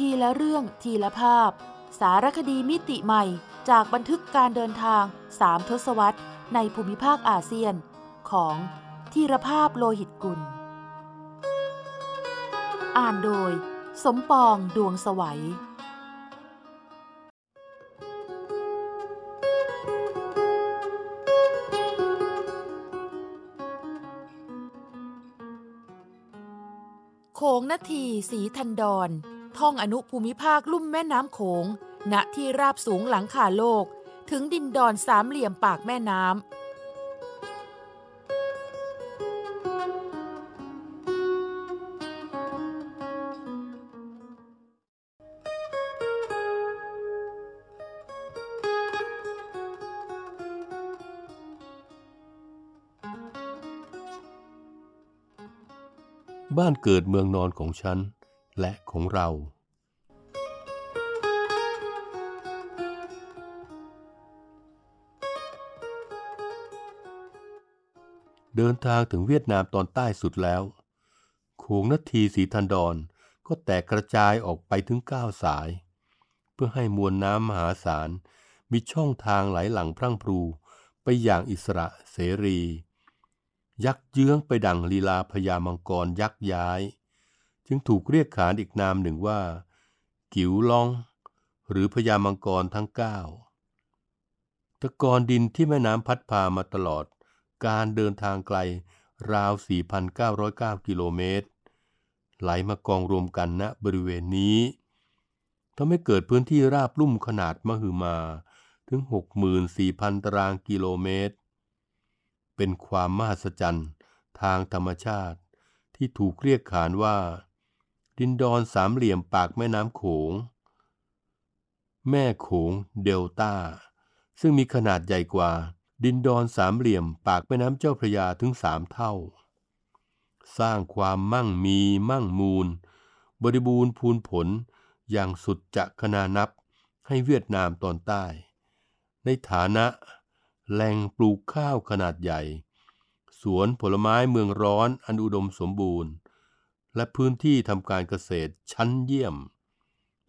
ทีละเรื่องทีละภาพ สารคดีมิติใหม่ จากบันทึกการเดินทางสามทศวรรษ ในภูมิภาคอาเซียน ของธีรภาพโลหิตกุล อ่านโดย สมปองดวงสวัยโขงนาทีสีทันดอน ท่องอนุภูมิภาคลุ่มแม่น้ำโขง ณ ที่ราบสูงหลังคาโลก ถึงดินดอนสามเหลี่ยมปากแม่น้ำบ้านเกิดเมืองนอนของฉัน และของเรา เดินทางถึงเวียดนามตอนใต้สุดแล้ว โขงนาทีสีทันดอนก็แตกกระจายออกไปถึงเก้าสาย เพื่อให้มวลน้ำมหาศาล มีช่องทางไหลหลังพรั่งพรูไปอย่างอิสระเสรี ยักเยื้องไปดังลีลาพญามังกรยักย้าย จึงถูกเรียกขานอีกนามหนึ่งว่า กิ๋วลอง หรือพญามังกรทั้งเก้าตะกอนดินที่แม่น้ำพัดพามาตลอด การเดินทางไกลราว 4,909 กิโลเมตร ไหลมากองรวมกันณบริเวณนี้ทำให้เกิดพื้นที่ราบลุ่มขนาดมหึมาถึง 64,000 ตารางกิโลเมตร เป็นความมหัศจรรย์ทางธรรมชาติที่ถูกเรียกขานว่า ดินดอนสามเหลี่ยมปากแม่น้ำโขง แม่โขงเดลต้า ซึ่งมีขนาดใหญ่กว่า ดินดอนสามเหลี่ยมปากแม่น้ำเจ้าพระยาถึงสามเท่า สร้างความมั่งมีมั่งมูล บริบูรณ์พูนผลอย่างสุดจะขนานับให้เวียดนามตอนใต้ ในฐานะแหล่งปลูกข้าวขนาดใหญ่ สวนผลไม้เมืองร้อนอันอุดมสมบูรณ์ และพื้นที่ทำการเกษตรชั้นเยี่ยม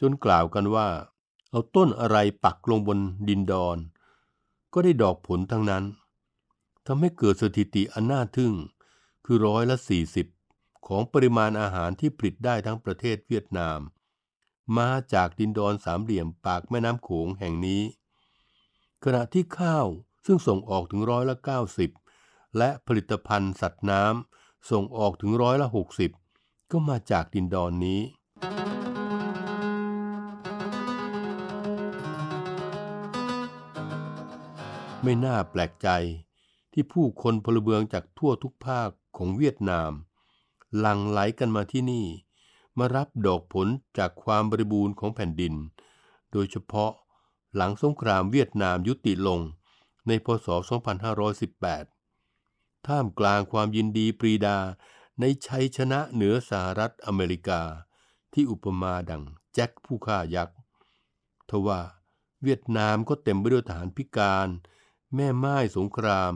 จนกล่าวกันว่า เอาต้นอะไรปักลงบนดินดอน ก็ได้ดอกผลทั้งนั้นทำให้เกิดสถิติอันน่าทึ่งคือร้อยละ 40 ของปริมาณอาหารที่ผลิตได้ทั้งประเทศเวียดนาม มาจากดินดอนสามเหลี่ยมปากแม่น้ำโขงแห่งนี้ ขณะที่ข้าวซึ่งส่งออกถึงร้อยละ 90 และผลิตภัณฑ์สัตว์น้ำส่งออกถึงร้อยละ 60 ก็มาจากดินดอนนี้ ไม่น่าแปลกใจที่ผู้คนพลเมืองจากทั่วทุกภาคของเวียดนาม หลั่งไหลกันมาที่นี่ มารับดอกผลจากความบริบูรณ์ของแผ่นดิน โดยเฉพาะหลังสงครามเวียดนามยุติลงในพศ 2518 ท่ามกลางความยินดีปรีดา ในชัยชนะเหนือสหรัฐอเมริกา ที่อุปมาดังแจ็คผู้ฆ่ายักษ์ทว่าเวียดนามก็เต็มไปด้วยทหารพิการ แม่ไม้สงคราม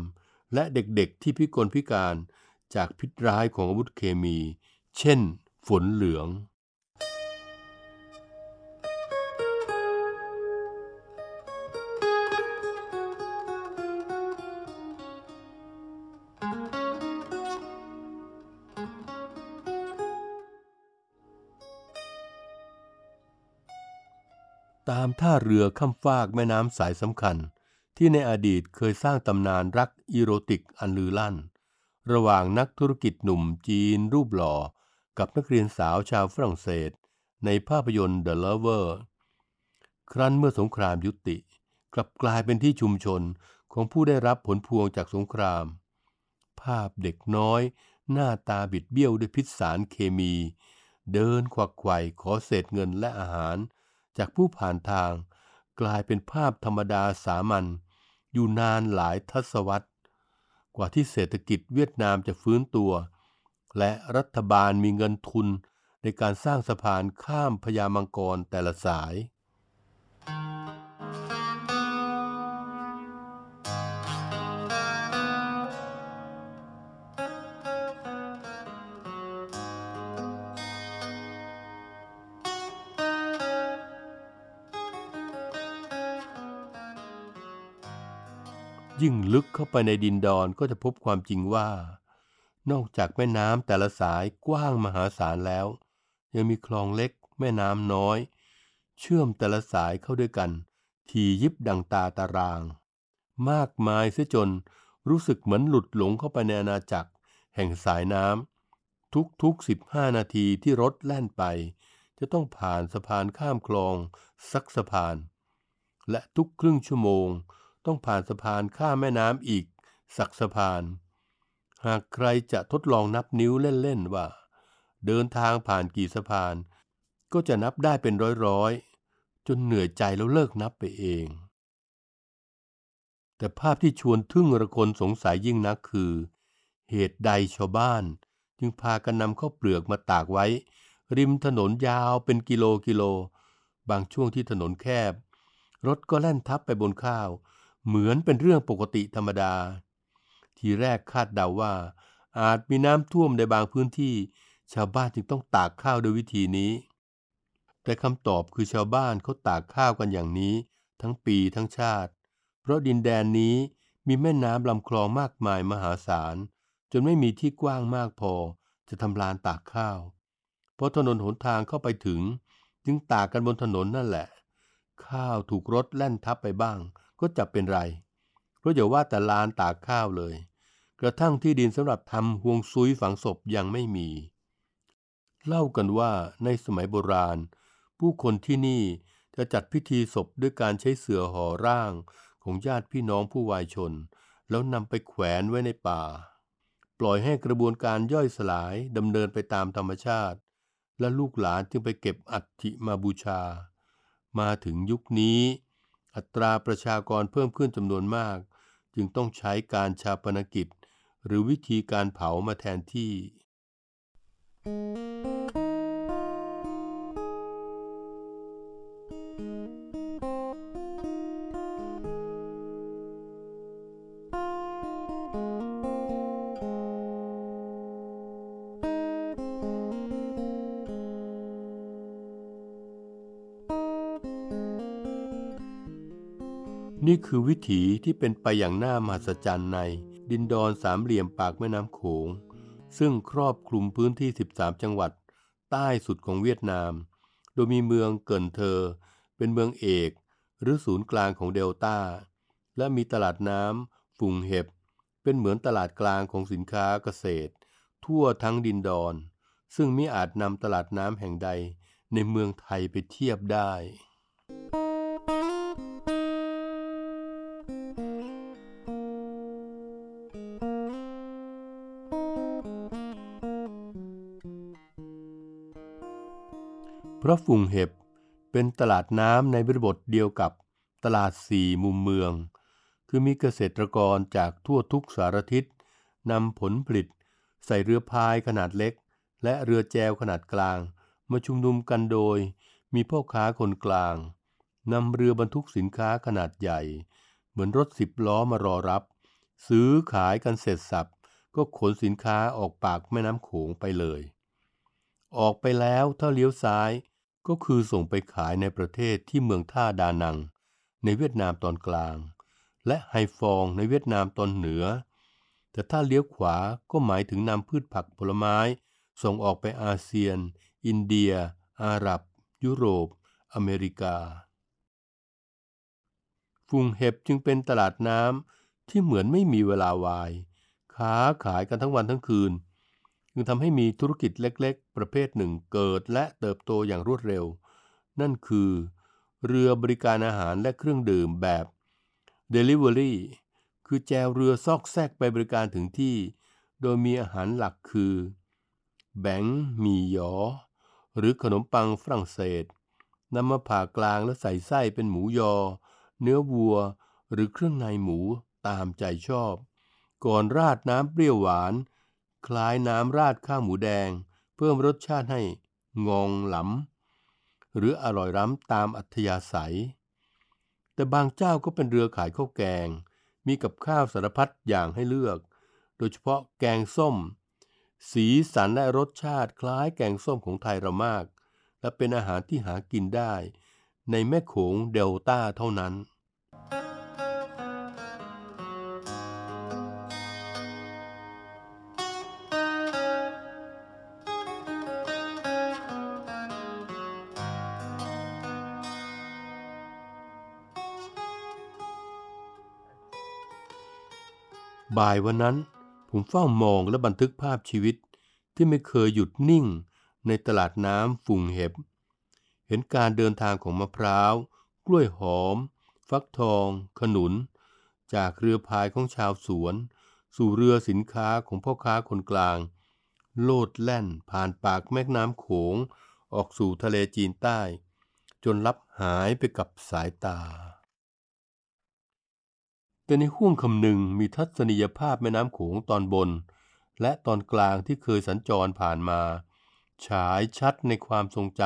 และเด็กๆที่พิกลพิการจากพิษร้ายของอาวุธเคมี เช่น ฝนเหลือง ตามท่าเรือข้ามฟากแม่น้ำสายสำคัญ ที่ในอดีตเคยสร้างตำนานรักอีโรติกอันลือลั่น ระหว่างนักธุรกิจหนุ่มจีนรูปหล่อ กับนักเรียนสาวชาวฝรั่งเศส ในภาพยนตร์ The Lover ครั้นเมื่อสงครามยุติ กลับกลายเป็นที่ชุมชนของผู้ได้รับผลพวงจากสงคราม ภาพเด็กน้อย หน้าตาบิดเบี้ยวด้วยพิษสารเคมี เดินควักไขว่ขอเศษเงินและอาหาร จากผู้ผ่านทาง กลายเป็นภาพธรรมดาสามัญอยู่นานหลายทศวรรษ กว่าที่เศรษฐกิจเวียดนามจะฟื้นตัว และรัฐบาลมีเงินทุนในการสร้างสะพานข้ามพญามังกรแต่ละสายพ ยิ่งลึกเข้าไปในดินดอนก็จะพบความจริงว่า นอกจากแม่น้ำแต่ละสายกว้างมหาศาลแล้ว ยังมีคลองเล็กแม่น้ำน้อย เชื่อมแต่ละสายเข้าด้วยกัน ทียิบดังตาตาราง มากมายเสียจนรู้สึกเหมือนหลุดหลงเข้าไปในอาณาจักร แห่งสายน้ำทุกๆสิบห้านาทีที่รถแล่นไป จะต้องผ่านสะพานข้ามคลอง สักสะพาน และทุกครึ่งชั่วโมง ต้องผ่านสะพานข้ามแม่น้ำอีก สักสะพาน หากใครจะทดลองนับนิ้วเล่น ๆ ว่า เดินทางผ่านกี่สะพาน ก็จะนับได้เป็นร้อย ๆ จนเหนื่อยใจแล้วเลิกนับไปเอง แต่ภาพที่ชวนทึ่งระคนสงสัยยิ่งนักคือ เหตุใดชาวบ้าน จึงพากันนำข้าวเปลือกมาตากไว้ ริมถนนยาวเป็นกิโลกิโล บางช่วงที่ถนนแคบ รถก็แล่นทับไปบนข้าว เหมือนเป็นเรื่องปกติธรรมดา ทีแรกคาดเดาว่า อาจมีน้ำท่วมในบางพื้นที่ ชาวบ้านจึงต้องตากข้าวโดยวิธีนี้ แต่คำตอบคือชาวบ้านเขาตากข้าวกันอย่างนี้ ทั้งปีทั้งชาติ เพราะดินแดนนี้มีแม่น้ำลำคลองมากมายมหาศาล จนไม่มีที่กว้างมากพอ จะทำลานตากข้าว เพราะถนนหนทางเข้าไปถึง จึงตากกันบนถนนนั่นแหละ ข้าวถูกรถแล่นทับไปบ้าง ก็จะเป็นไร เพราะอย่าว่าแต่ลานตากข้าวเลย กระทั่งที่ดินสำหรับทำห่วงซุยฝังศพยังไม่มี เล่ากันว่าในสมัยโบราณ ผู้คนที่นี่จะจัดพิธีศพด้วยการใช้เสื่อห่อร่างของญาติพี่น้องผู้วายชน แล้วนำไปแขวนไว้ในป่า ปล่อยให้กระบวนการย่อยสลายดำเนินไปตามธรรมชาติ และลูกหลานจึงไปเก็บอัฐิมาบูชา มาถึงยุคนี้ อัตราประชากรเพิ่มขึ้นจำนวนมาก จึงต้องใช้การชาปนกิจ หรือวิธีการเผามาแทนที่ นี่คือวิถีที่เป็นไปอย่างน่ามหัศจรรย์ใน ดินดอนสามเหลี่ยมปากแม่น้ำโขง ซึ่งครอบคลุมพื้นที่ 13 จังหวัด ใต้สุดของเวียดนาม โดยมีเมืองเกินเธอ เป็นเมืองเอก หรือศูนย์กลางของเดลต้า และมีตลาดน้ำฟุงเห็บ เป็นเหมือนตลาดกลางของสินค้าเกษตร ทั่วทั้งดินดอน ซึ่งมิอาจนำตลาดน้ำแห่งใดในเมืองไทยไปเทียบได้ เพราะฟุงเห็บเป็นตลาดน้ำในบริบทเดียวกับตลาดสี่มุมเมือง คือมีเกษตรกรจากทั่วทุกสารทิศนำผลผลิต ใส่เรือพายขนาดเล็ก และเรือแจวขนาดกลาง มาชุมนุมกันโดย มีพ่อค้าคนกลางนำเรือบรรทุกสินค้าขนาดใหญ่ เหมือนรถสิบล้อมารอรับ ซื้อขายกันเสร็จสับก็ขนสินค้าออกปากแม่น้ำโขงไปเลย ออกไปแล้วถ้าเลี้ยวซ้าย ก็คือส่งไปขายในประเทศที่เมืองท่าดานัง ในเวียดนามตอนกลาง และไฮฟองในเวียดนามตอนเหนือ แต่ถ้าเลี้ยวขวาก็หมายถึงนำพืชผักผลไม้ ส่งออกไปอาเซียน อินเดีย อาหรับ ยุโรป อเมริกา ฟุงเห็บจึงเป็นตลาดน้ำที่เหมือนไม่มีเวลาวายค้าขายกันทั้งวันทั้งคืน จึงทำให้มีธุรกิจเล็กๆ ประเภทหนึ่งเกิดและเติบโตอย่างรวดเร็ว นั่นคือ เรือบริการอาหารและเครื่องดื่มแบบ Delivery คือแจวเรือซอกแซกไปบริการถึงที่ โดยมีอาหารหลักคือแบงมีหยอ หรือขนมปังฝรั่งเศสนำมาผ่ากลางและใส่ไส้เป็นหมูยอ เนื้อวัว หรือเครื่องในหมูตามใจชอบ ก่อนราดน้ำเปรี้ยวหวาน คล้ายน้ำราดข้าวหมูแดง เพิ่มรสชาติให้งองหลำหรืออร่อยล้ำตามอัธยาศัย แต่บางเจ้าก็เป็นเรือขายข้าวแกง มีกับข้าวสารพัดอย่างให้เลือก โดยเฉพาะแกงส้ม สีสันและรสชาติคล้ายแกงส้มของไทยเรามาก และเป็นอาหารที่หากินได้ ในแม่โขงเดลต้าเท่านั้น บ่ายวันนั้น ผมเฝ้ามองและบันทึกภาพชีวิตที่ไม่เคยหยุดนิ่งในตลาดน้ำฝุ่งเห็บ เห็นการเดินทางของมะพร้าว กล้วยหอม ฟักทอง ขนุน จากเรือพายของชาวสวน สู่เรือสินค้าของพ่อค้าคนกลาง โลดแล่นผ่านปากแม่น้ำโขง ออกสู่ทะเลจีนใต้ จนลับหายไปกับสายตา แต่ในห้วงคำหนึ่งมีทัศนียภาพแม่น้ำโขงตอนบน และตอนกลางที่เคยสัญจรผ่านมา ฉายชัดในความทรงจ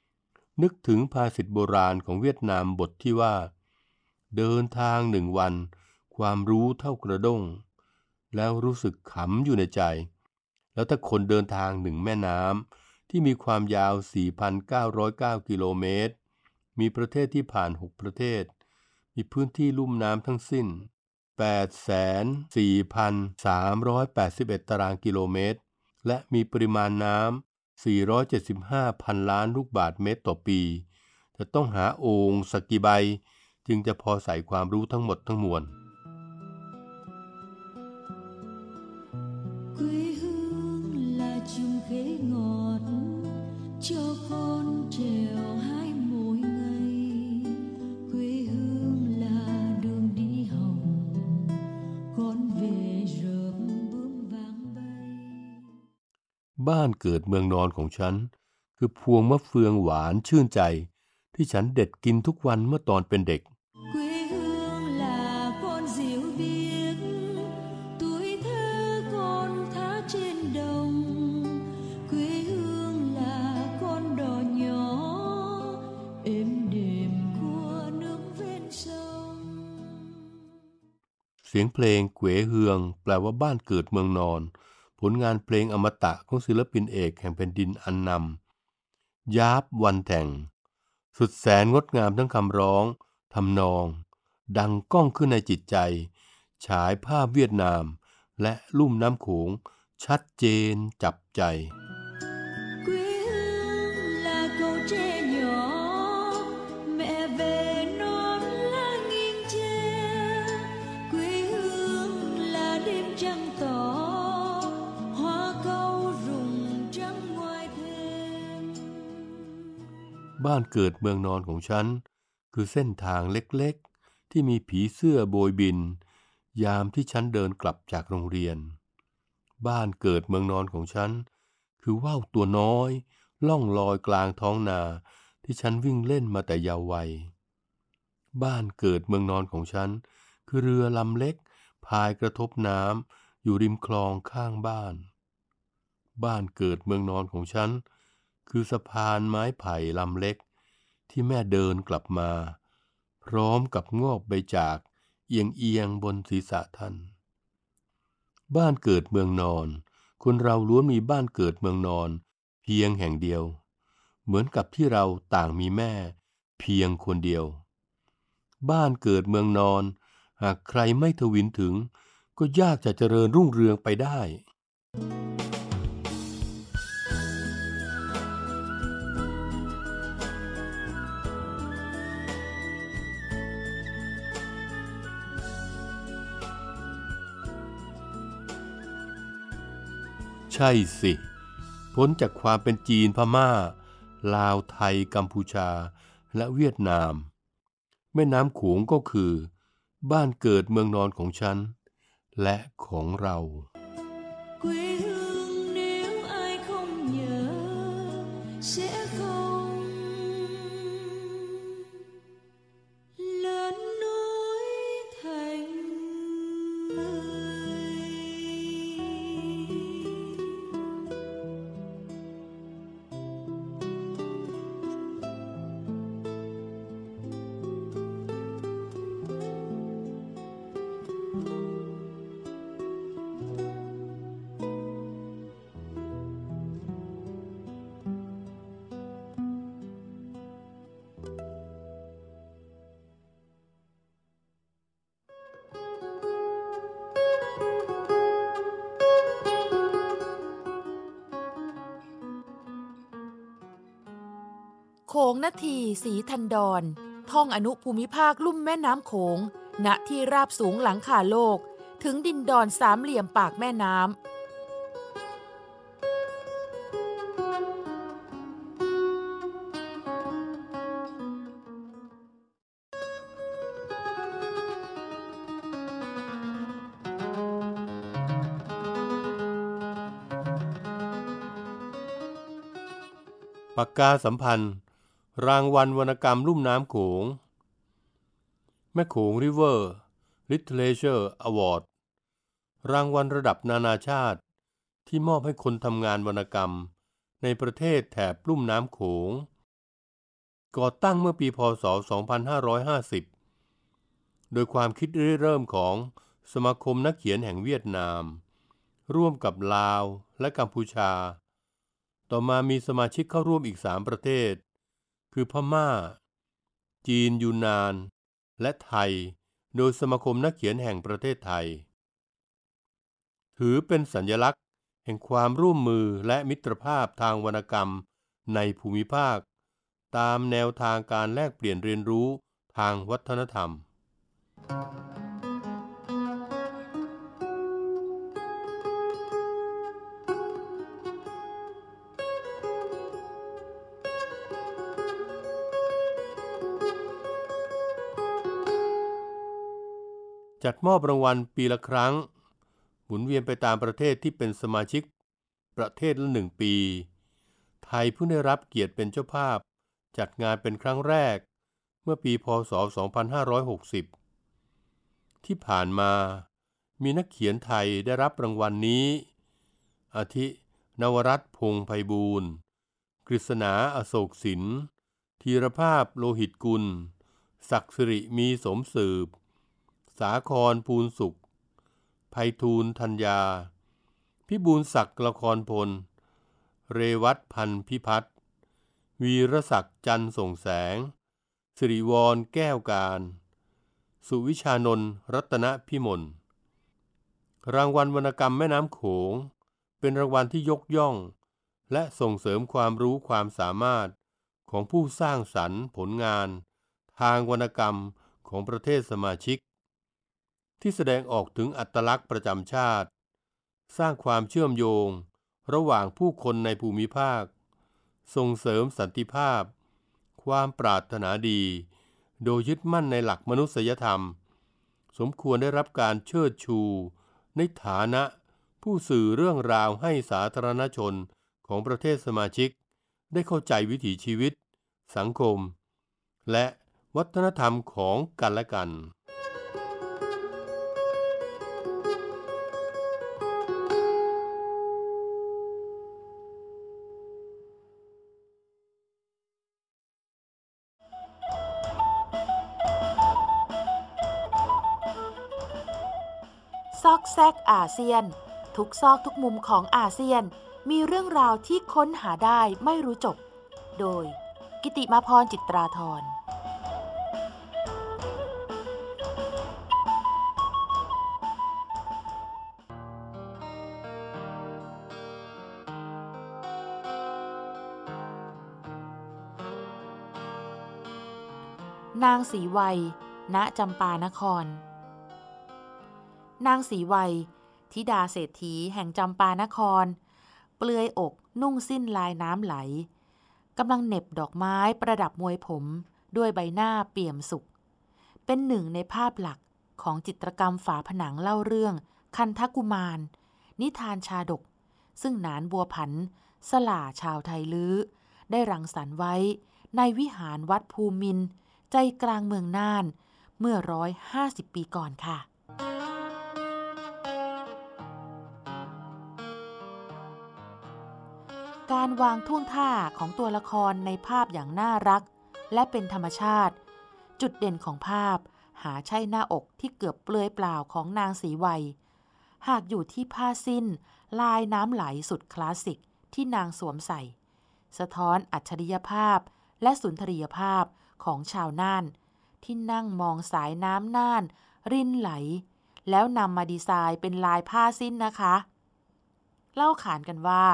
ำนึกถึงภาษิตโบราณของเวียดนามบทที่ว่า เดินทางหนึ่งวัน ความรู้เท่ากระด้ง แล้วรู้สึกขำอยู่ในใจ แล้วถ้าคนเดินทางหนึ่งแม่น้ำที่มีความยาว 4,909 กิโลเมตร มีประเทศที่ผ่าน 6 ประเทศ มีพื้นที่ลุ่มน้ำทั้งสิ้น 84,381 ตารางกิโลเมตร และมีปริมาณน้ำ 475 พันล้านลูกบาทเมตรต่อปี จะต้องหาโอ่งสกกี่ใบ จึงจะพอใส่ความรู้ทั้งหมดทั้งมวล บ้านเกิดเมืองนอนของฉัน คือพวงมะเฟืองหวานชื่นใจ ที่ฉันเด็ดกินทุกวันเมื่อตอนเป็นเด็ก quê hương là con diều biếc tuổi thơ con thả trên đồng quê hương là con đò nhỏ êm đềm của nước ven sông เสียงเพลงเกวเฮือง แปลว่าบ้านเกิดเมืองนอน ผลงานเพลงอมตะของศิลปินเอกแห่งแผ่นดินอันนำยาบวันแต่ง สุดแสนงดงามทั้งคำร้องทำนอง ดังก้องขึ้นในจิตใจ ฉายภาพเวียดนาม และลุ่มน้ำโขงชัดเจนจับใจ บ้านเกิดเมืองนอนของฉัน คือเส้นทางเล็กๆ ที่มีผีเสื้อโบยบิน ยามที่ฉันเดินกลับจากโรงเรียน บ้านเกิดเมืองนอนของฉัน คือว่าวตัวน้อย ล่องลอยกลางท้องนาที่ฉันวิ่งเล่นมาแต่เยาว์วัย บ้านเกิดเมืองนอนของฉัน คือเรือลำเล็ก พายกระทบน้ำอยู่ริมคลองข้างบ้าน บ้านเกิดเมืองนอนของฉัน คือสะพานไม้ไผ่ลำเล็ก ที่แม่เดินกลับมา พร้อมกับงอกใบจากเอียงเอียงบนศีรษะท่าน บ้านเกิดเมืองนอน คนเราล้วนมีบ้านเกิดเมืองนอน เพียงแห่งเดียว เหมือนกับที่เราต่างมีแม่ เพียงคนเดียว บ้านเกิดเมืองนอน หากใครไม่ทวินถึง ก็ยากจะเจริญรุ่งเรืองไปได้ ใช่สิ พ้นจากความเป็นจีนพม่า ลาวไทยกัมพูชา และเวียดนาม แม่น้ำโขงก็คือ บ้านเกิดเมืองนอนของฉัน และของเรา quê งนาทีสีทันดอนท่องอนุภูมิภาคลุ่มแม่น้ำโขง ณที่ราบสูงหลังคาโลก ถึงดินดอนสามเหลี่ยมปากแม่น้ำปากกาสัมพันธ์ รางวัลวรรณกรรมลุ่มน้ำโขง Mekong River Literature Award รางวัลระดับนานาชาติ ที่มอบให้คนทำงานวรรณกรรม ในประเทศแถบลุ่มน้ำโขง ก่อตั้งเมื่อปีพศ 2550 โดยความคิดริเริ่มของสมาคมนักเขียนแห่งเวียดนาม ร่วมกับลาวและกัมพูชา ต่อมามีสมาชิกเข้าร่วมอีก 3 ประเทศ คือพม่า จีนยูนนาน และไทย โดยสมาคมนักเขียนแห่งประเทศไทย ถือเป็นสัญลักษณ์แห่งความร่วมมือและมิตรภาพทางวรรณกรรมในภูมิภาค ตามแนวทางการแลกเปลี่ยนเรียนรู้ทางวัฒนธรรม จัดมอบรางวัลปีละครั้ง หมุนเวียนไปตามประเทศที่เป็นสมาชิก ประเทศละหนึ่งปี ไทยเพิ่งได้รับเกียรติเป็นเจ้าภาพ จัดงานเป็นครั้งแรก เมื่อปีพศ 2560 ที่ผ่านมา มีนักเขียนไทยได้รับรางวัลนนี้ อาทิ นวรัตน์พงไพบูลย์กฤษณาอโศกสินธีรภาพโลหิตกุล ศักดิ์สิริมีสมสืบ สาครภูลสุขไพฑูรย์ธัญญา พิบูลศักดิ์ละครพล เรวัตพันธพิพัฒน์วีรศักดิ์จันส่งแสง สิริวรแก้วการ สุวิชานนรัตนพิมล รางวัลวรรณกรรมแม่น้ำโขง เป็นรางวัลที่ยกย่อง และส่งเสริมความรู้ความสามารถของผู้สร้างสรรค์ผลงาน ทางวรรณกรรมของประเทศสมาชิก ที่แสดงออกถึงอัตลักษณ์ประจำชาติ สร้างความเชื่อมโยง ระหว่างผู้คนในภูมิภาค ส่งเสริมสันติภาพ ความปรารถนาดี โดยยึดมั่นในหลักมนุษยธรรม สมควรได้รับการเชิดชู ในฐานะผู้สื่อเรื่องราวให้สาธารณชนของประเทศสมาชิก ได้เข้าใจวิถีชีวิต สังคม และวัฒนธรรมของกันและกัน ซอกแซกอาเซียน ทุกซอกทุกมุมของอาเซียน มีเรื่องราวที่ค้นหาได้ไม่รู้จบ โดย กิติมาพรจิตราธรนางสีวัย ณ จำปานคร นางสีวัยธิดาเศรษฐีแห่งจำปานคร เปลือยอกนุ่งสิ้นลายน้ำไหลกำลังเน็บดอกไม้ประดับมวยผม ด้วยใบหน้าเปี่ยมสุข เป็นหนึ่งในภาพหลักของจิตรกรรมฝาผนังเล่าเรื่อง คันทกุมาร นิทานชาดก ซึ่งนานบัวผัน สล่าชาวไทยลื้อ ได้รังสรรค์ไว้ในวิหารวัดภูมิน ใจกลางเมืองน่าน เมื่อร้อยห้าสิบปีก่อนค่ะ การวางท่วงท่าของตัวละครในภาพอย่างน่ารัก และเป็นธรรมชาติ จุดเด่นของภาพ หาใช่หน้าอกที่เกือบเปลือยเปล่าของนางสีวัย หากอยู่ที่ผ้าสิ้น ลายน้ำไหลสุดคลาสสิกที่นางสวมใส่ สะท้อนอัจฉริยภาพและสุนทรียภาพของชาวน่าน ที่นั่งมองสายน้ำน่าน รินไหล แล้วนำมาดีไซน์เป็นลายผ้าสิ้นนะคะ เล่าขานกันว่า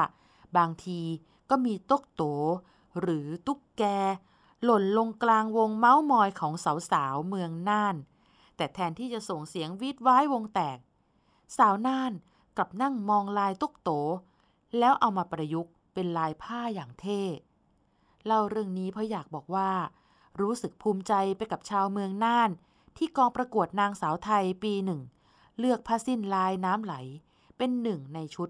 บางทีก็มีตุ๊กโต หรือตุ๊กแก หล่นลงกลางวงเมาส์มอยของสาวๆเมืองน่าน แต่แทนที่จะส่งเสียงวีดว้ายวงแตก สาวน่านกลับนั่งมองลายตุ๊กโต แล้วเอามาประยุกต์เป็นลายผ้าอย่างเท่เล่าเรื่องนี้เพราะอยากบอกว่า รู้สึกภูมิใจไปกับชาวเมืองน่าน ที่กองประกวดนางสาวไทยปีหนึ่ง เลือกผ้าสิ้นลายน้ำไหล เป็นหนึ่งในชุด